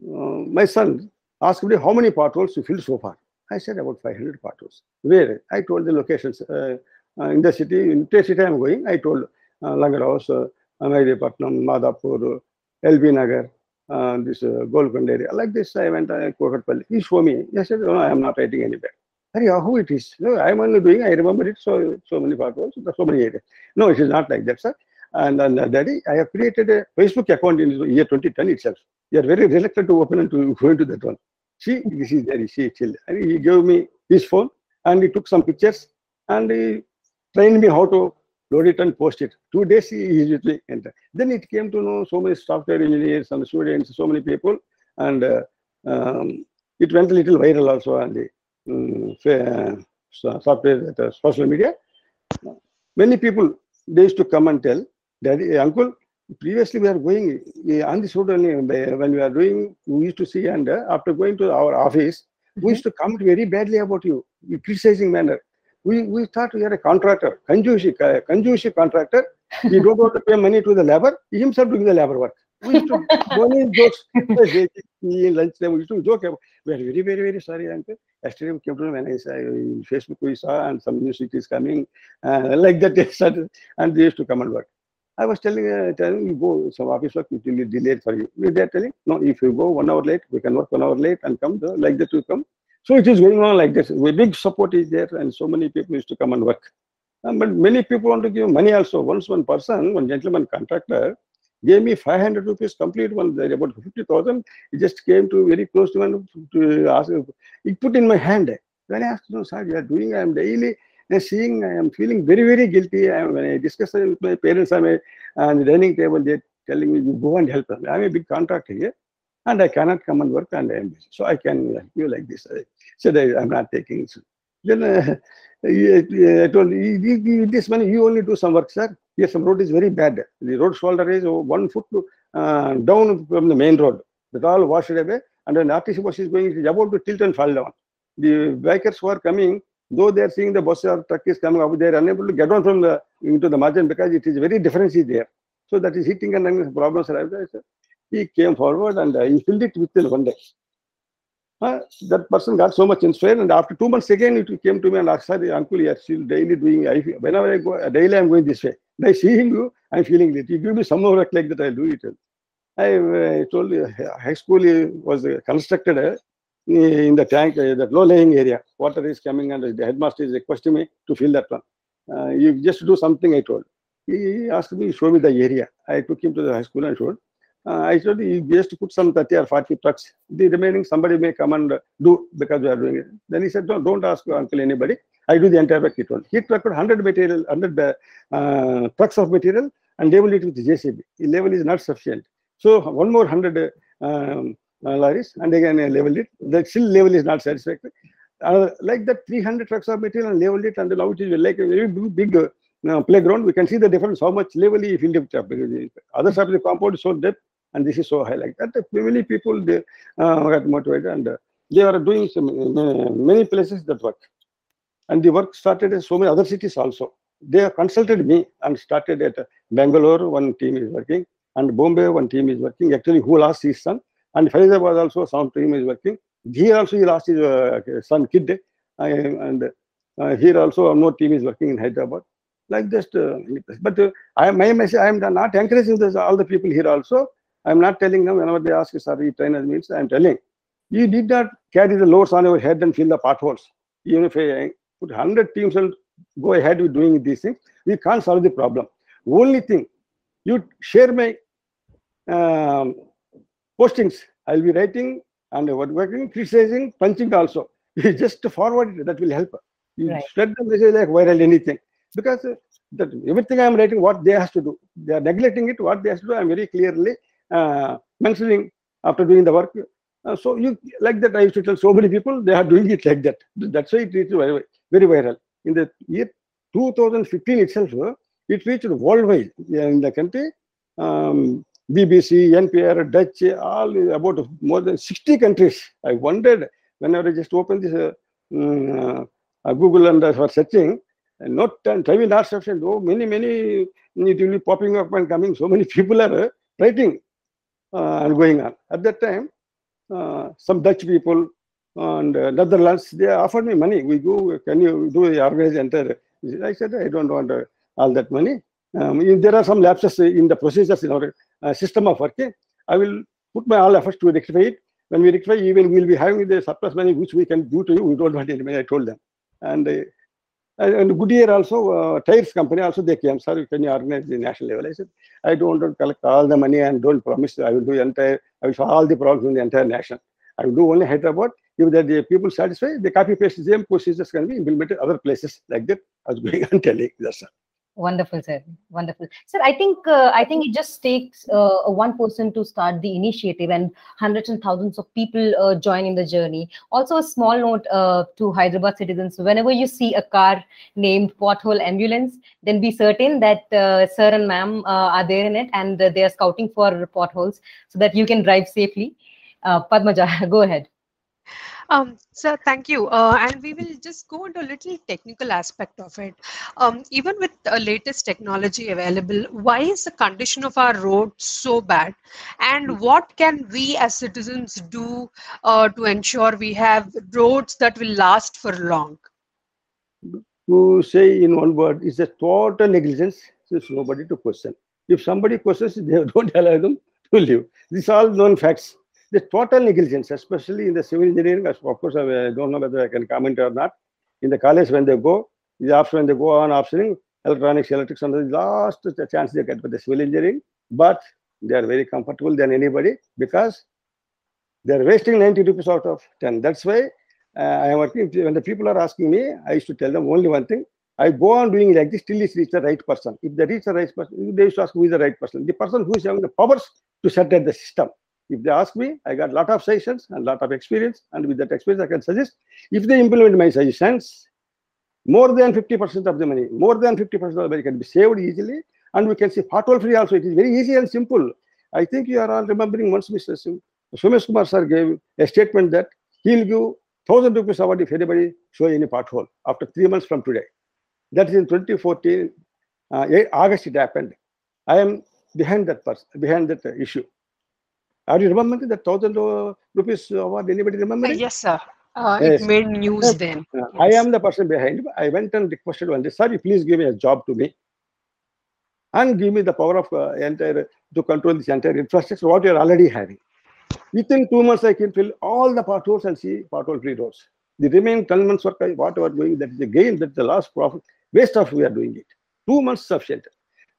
Speaker 4: uh, my son asked me how many potholes you filled so far. I said about 500 potholes. Where? I told the locations. Uh, uh, in the city, in which city I'm going, I told uh, Langarhouse, uh, Amairipatnam, Madhapur, LB Nagar, uh, this uh, Golconda area. Like this, I went to uh, Kukatpally. He showed me. I said, no, I am not writing anywhere. Hey, how it is? No, I am only doing, I remember it, so so many potholes, so many areas. No, it is not like that, sir. And, and uh, daddy, I have created a Facebook account in year 2010 itself. They are very reluctant to open and to go into that one. See, this is there, see, chill. And he gave me his phone and he took some pictures and he trained me how to load it and post it. Two days he immediately entered. Then it came to know so many software engineers and students, so many people, and uh, um, it went a little viral also on the um, software, uh, social media. Many people they used to come and tell, Daddy, uncle, previously we are going on this road only uh, when we are doing, we used to see, and uh, after going to our office, we used to comment very badly about you, in criticizing manner. We, we thought you are a contractor, uh, Kanjushi contractor. He don't want to pay money to the labor, he himself doing the labor work. We used to only jokes. in lunchtime, we used to joke about. We are very, very, very sorry, uncle. Yesterday we came to when I saw in Facebook we saw and some news it is coming, uh, like that and they used to come and work. I was telling, uh, telling you go some office work it will be delayed for you. They are telling no, if you go one hour late, we can work one hour late and come the, like that you come. So it is going on like this. A big support is there, and so many people used to come and work. Um, but many people want to give money also. Once one person, one gentleman contractor, gave me 500 rupees complete one there about 50,000. He just came to very close to me to ask. He put in my hand. When I asked, no, sir, you are doing, I am daily uh, seeing, I am feeling very, very guilty. I when I discuss it with my parents my on the dining table, they're telling me, you go and help them. I'm a big contractor here and I cannot come and work and I am busy. So I can help you like this. I said, I, am not taking it. Then uh, I told this money, you only do some work, sir. Yes, some road is very bad. The road shoulder is one foot uh, down from the main road. That all washed away. And when RTC bus is going, it is about to tilt and fall down. The bikers who are coming, though they are seeing the bus or truck is coming up, they are unable to get on from the into the margin because it is very difference is there. So that is hitting and then problems there. He came forward and uh, he filled it within one day. Uh, that person got so much inspired, and after two months again, it came to me and asked, "Sorry, uncle, you are still daily doing. I, whenever I go, daily I'm going this way. By seeing you, I'm feeling it. You give me some more work like that, I'll do it." I uh, told you, high school uh, was uh, constructed uh, in the tank, uh, that low-lying area. Water is coming, and the headmaster is requesting me to fill that one. Uh, you just do something. I told. he asked me, show me the area. I took him to the high school and showed. Uh, I told you just put some 30 or 40 trucks. The remaining somebody may come and do because we are doing it. Then he said, don't, don't ask your uncle anybody. I do the entire work. He told. He trucked 100 material, 100 uh, trucks of material and level it with JCB. The level is not sufficient. So one more 100 um, uh, lorries and again uh, level it. The still level is not satisfactory. Uh, like that 300 trucks of material and level it and now is like a very big uh, playground. We can see the difference how much level he filled it up. Other side of the compound is so deep and this is so high like that. Many people they uh, got motivated and uh, they are doing some, uh, many places that work. And the work started in so many other cities also. They consulted me and started at Bangalore, one team is working, and Bombay, one team is working. Actually, who lost his son? And Faizabad also, some team is working. Here also, he lost his uh, son, kid. And uh, here also, more team is working in Hyderabad. Like this, uh, but uh, I, my message, I am not encouraging this, all the people here also. I am not telling them whenever they ask, you, sorry, trainers means, I am telling. You did not carry the loads on your head and fill the potholes. Even if I put 100 teams and go ahead with doing these things, we can't solve the problem. Only thing, you share my um, postings. I'll be writing and working, criticizing, punching also. You just forward it, that will help. You
Speaker 2: Right.
Speaker 4: spread the message like viral anything. Because uh, that everything I'm writing, what they has to do. They are neglecting it, what they has to do, I'm very clearly uh, mentioning after doing the work. Uh, so you like that I used to tell so many people they are doing it like that. That's why it is very, very viral. In the year 2015 itself, uh, it reached worldwide in the country. Um, BBC, NPR, Dutch, all about more than 60 countries. I wondered whenever I just opened this uh, uh, Google and uh, for searching, and not and time not sufficient. Oh, many, many, it will be popping up and coming. So many people are uh, writing uh, and going on. At that time, uh, some Dutch people and Netherlands, they offered me money. We go, can you do the organize enter? I said, I don't want all that money. Um, there are some lapses in the procedures in our system of working, I will put my all efforts to rectify it. When we rectify, even we'll be having the surplus money which we can do to you. We don't want any money. I told them, and uh, and Goodyear also uh, tires company also they came. Sir, can you organize the national level? I said, I don't want to collect all the money and don't promise I will do entire. I will solve all the problems in the entire nation. I will do only Hyderabad. If that the people satisfied, the copy paste the same procedures can be implemented other places like that. I was going on telling that's all.
Speaker 2: Wonderful, sir. Wonderful, sir. I think uh, I think it just takes uh, one person to start the initiative, and hundreds and thousands of people uh, join in the journey. Also, a small note uh, to Hyderabad citizens: whenever you see a car named Pothole Ambulance, then be certain that uh, sir and ma'am uh, are there in it, and they are scouting for potholes so that you can drive safely. Padmaja, go ahead.
Speaker 3: Um, sir, thank you. Uh, and we will just go into a little technical aspect of it. Um, even with the latest technology available, why is the condition of our roads so bad? And what can we as citizens do uh, to ensure we have roads that will last for long?
Speaker 4: To say in one word is a total negligence. There's nobody to question. If somebody questions, they don't allow them to live. These are all known facts. The total negligence, especially in the civil engineering, of course, I don't know whether I can comment or not. In the college, when they go, the after when they go on optioning, electronics, electrics, and the last the chance they get for the civil engineering, but they are very comfortable than anybody because they are wasting 90 rupees out of 10. That's why uh, I am working. When the people are asking me, I used to tell them only one thing. I go on doing like this till it's reach the right person. If they reach the right person, they used to ask who is the right person. The person who is having the powers to set up the system. If they ask me, I got a lot of suggestions and lot of experience, and with that experience, I can suggest. If they implement my suggestions, more than 50% of the money, more than 50% of the money can be saved easily, and we can see pothole free also. It is very easy and simple. I think you are all remembering once Mr. Somesh Kumar sir gave a statement that he'll give thousand rupees award if anybody show any pothole after three months from today. That is in 2014, uh, August it happened. I am behind that person, behind that issue. Are you remembering that thousand uh, rupees award? Anybody remember?
Speaker 3: Uh,
Speaker 4: it?
Speaker 3: yes, sir. Uh,
Speaker 4: Yes.
Speaker 3: It made news
Speaker 4: Yes.
Speaker 3: then.
Speaker 4: Uh, I am the person behind. I went and requested one day, sir, you please give me a job to me and give me the power of uh, entire to control this entire infrastructure what you are already having. Within two months, I can fill all the potholes and see pothole free roads. The remaining 10 months work, I- what are doing, that is the gain, that is the last profit, waste of we are doing it. Two months sufficient.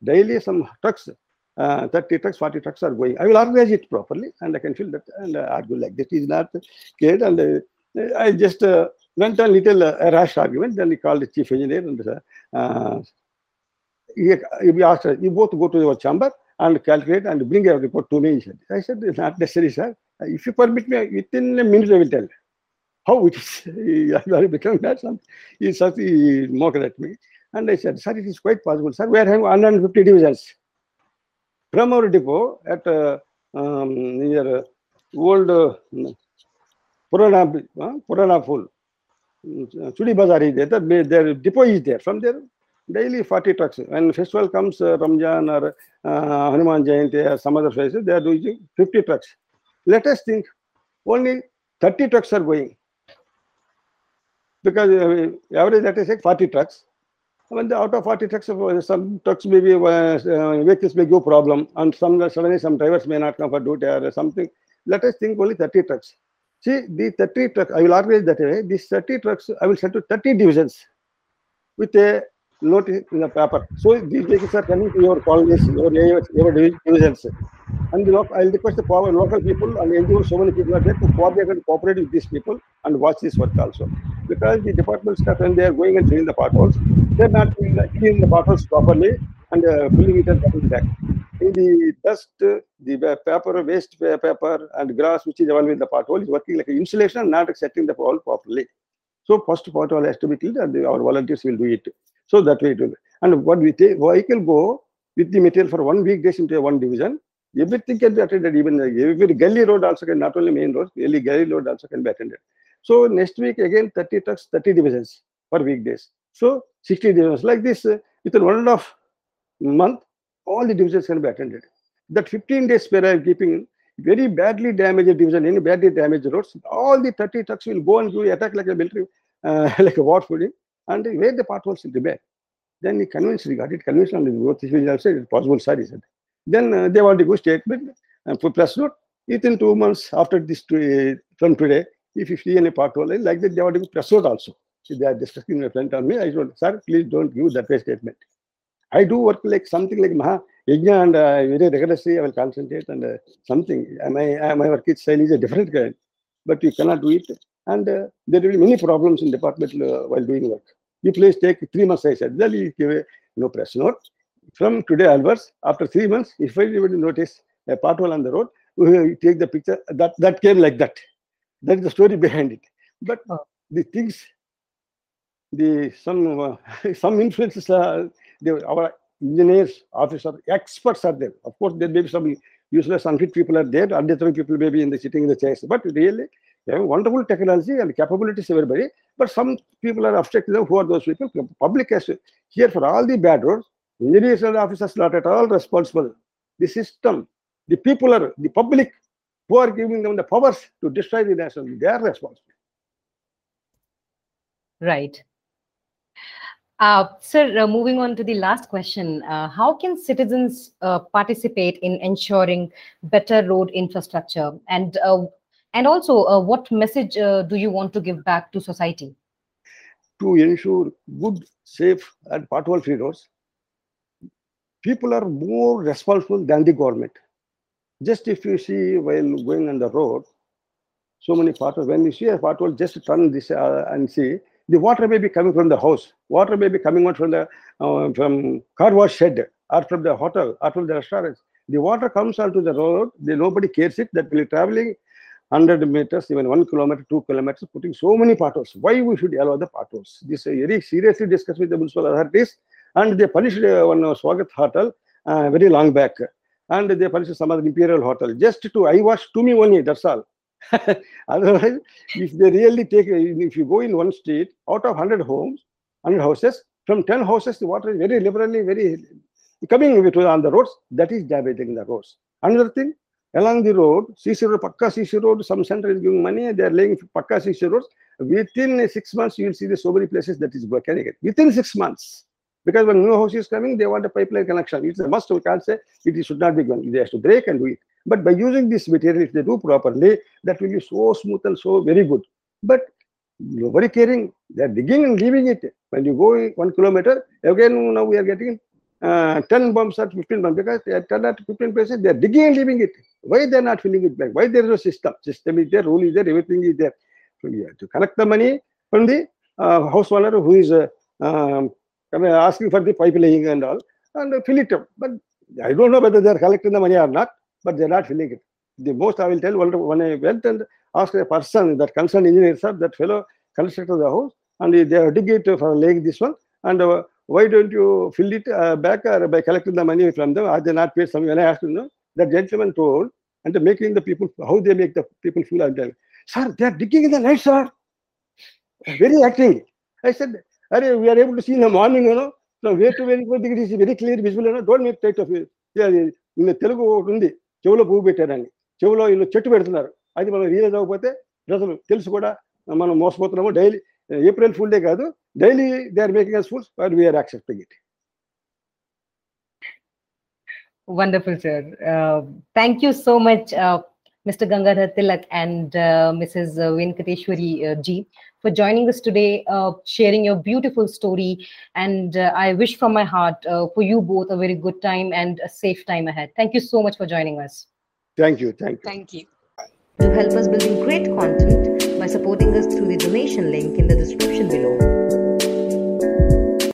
Speaker 4: daily some trucks, uh, 30 trucks, 40 trucks are going. I will organize it properly and I can feel that and uh, argue like this is not good. And uh, I just uh, went a little uh, rash argument. Then he called the chief engineer and uh, he, he asked, you both go to your chamber and calculate and bring a report to me. He said, I said, it's not necessary, sir. If you permit me, within a minute I will tell. How it is, are becoming that something. He he mocked at me. And I said, sir, it is quite possible, sir. We are having 150 divisions. Our depot at uh, um, near uh, old uh, Purana, uh, Purana Full, Chudi Bazar is there, the- their depot is there. From there, daily 40 trucks. When festival comes, uh, Ramjan or uh, Hanuman Jayanti or some other places, they are doing 50 trucks. Let us think, only 30 trucks are going. Because uh, average, let us say 40 trucks. When the out of 40 trucks, uh, some trucks may be, uh, uh, vehicles may give problem, and some suddenly some drivers may not come for duty or something. Let us think only 30 trucks. See, the 30 trucks, I will organize that way. These 30 trucks, I will send to 30 divisions with a notice in the paper. So these vehicles are coming to your colonies, your your divi- divisions. And local, I'll request the power local people and NGOs, so many people are there to coordinate and cooperate with these people and watch this work also. Because the department staff, when they are going and filling the potholes, they're not filling the, filling the potholes properly and uh, filling it and coming back. In the dust, the paper, waste paper and grass which is available in the pothole is working like an insulation and not setting the hole properly. So first pothole has to be filled and our volunteers will do it. So that way it will. And what we take, vehicle go with the material for one week days into one division, everything can be attended. Even the- every gully road also can, not only main road, every gully road also can be attended. So next week again 30 trucks, 30 divisions per weekdays. So 60 divisions like this uh, within one and a half month, all the divisions can be attended. That 15 days spare I am keeping very badly damaged division, any badly damaged roads, all the 30 trucks will go and do attack like a military, uh, like a war footing, and where the potholes will remain. Then he convinced, he got it convinced, and both his will also, it's possible, sir, he said. Then uh, they want to go statement and for press note. Within two months after this, to, uh, from today, if you see any pothole, like that, they want to give press note also. If they are discussing in front of me, I said, sir, please don't give that way statement. I do work like something like Maha Yajna and uh, very rigorously I will concentrate and uh, something. uh, My, uh, my work style is a different kind, but you cannot do it. And uh, there will be many problems in department uh, while doing work. You please take three months, I said. Then you give a no press note. From today onwards, after three months, if anybody notice a pothole on the road, we take the picture. That that came like that. That is the story behind it. But
Speaker 2: Oh.
Speaker 4: the things, the some uh, some influences, uh, they, our engineers, officers, experts are there. Of course, there may be some useless, unfit people are there. Undetering people may be in the sitting in the chairs. But really, they have wonderful technology and capabilities, everybody. But some people are obstructing them. Who are those people? Public has to here for all the bad roads. Engineers and officers not at all responsible. The system, the people are the public who are giving them the powers to destroy the nation. They are responsible.
Speaker 2: Right. Uh, sir, uh, moving on to the last question, uh, how can citizens uh, participate in ensuring better road infrastructure, and uh, and also uh, what message uh, do you want to give back to society?
Speaker 4: to ensure good, safe, and pothole-free roads, people are more responsible than the government. Just if you see while going on the road, so many potholes, when you see a pothole, just turn this uh, and see, the water may be coming from the house, water may be coming out from the uh, from car wash shed, or from the hotel, or from the restaurants. The water comes onto the road, the, nobody cares it, that will traveling 100 meters, even one kilometer, two kilometers, putting so many potholes. Why we should allow the potholes? This is very seriously discussed with the municipal authorities, and they punished uh, one uh, Swagat hotel uh, very long back, and they punished some other imperial hotel just to I wash to me only. That's all. Otherwise, if they really take, if you go in one street, out of 100 homes, 100 houses, from 10 houses, the water is very liberally, very coming with on the roads. That is damaging the roads. Another thing, along the road, CC road, Pakka CC road, some center is giving money, they are laying Pakka CC roads. Within six months, you will see the so many places that is working again. Within six months. Because when new house is coming, they want a pipeline connection. It's a must. We can't say it should not be done. They have to break and do it. But by using this material, if they do properly, that will be so smooth and so very good. But nobody caring. They're digging and leaving it. When you go one kilometer, again now we are getting uh, 10 bumps or 15 bumps because they are 10 or 15 places they are digging and leaving it. Why they are not filling it back? Why there is a system? System is there, rule is there, everything is there. So you have to collect the money from the uh, house owner who is uh, um, asking for the pipe laying and all and fill it up. But I don't know whether they are collecting the money or not, but they are not filling it. The most I will tell when I went and asked a person, that concerned engineer, sir, that fellow constructed the house and they are digging it for laying this one and uh, why don't you fill it back by collect the money from them or they not pay some ఎలా the gentlemen told అంటే making the people how they make the people feel అంటే sir they are digging in the night sir very acting I sir అరే we are able to seen the morning అనో way to very good దిగ్గర very clear visible అనో don't make tight of Telugu ఒకటి ఉంది. చెవులో పువ్వు పెట్టారని చెవులో ఇల్లు చెట్టు పెడుతున్నారు. అది మనం రియలైజ్ అవ్వకపోతే ప్రజలు తెలుసు కూడా మనం మోసపోతున్నాము. డైలీ ఏప్రిల్ ఫుల్ డే కాదు. Daily, they are making us fools, but we are accepting it.
Speaker 2: Wonderful, sir. Uh, thank you so much, uh, Mr. Gangadhar Tilak and uh, Mrs. Venkateshwari uh, Ji, for joining us today, uh, sharing your beautiful story. And uh, I wish from my heart for you both a very good time and a safe time ahead. Thank you so much for joining us.
Speaker 4: Thank you. Thank you.
Speaker 3: Thank you.
Speaker 1: To help us building great content by supporting us through the donation link in the description below.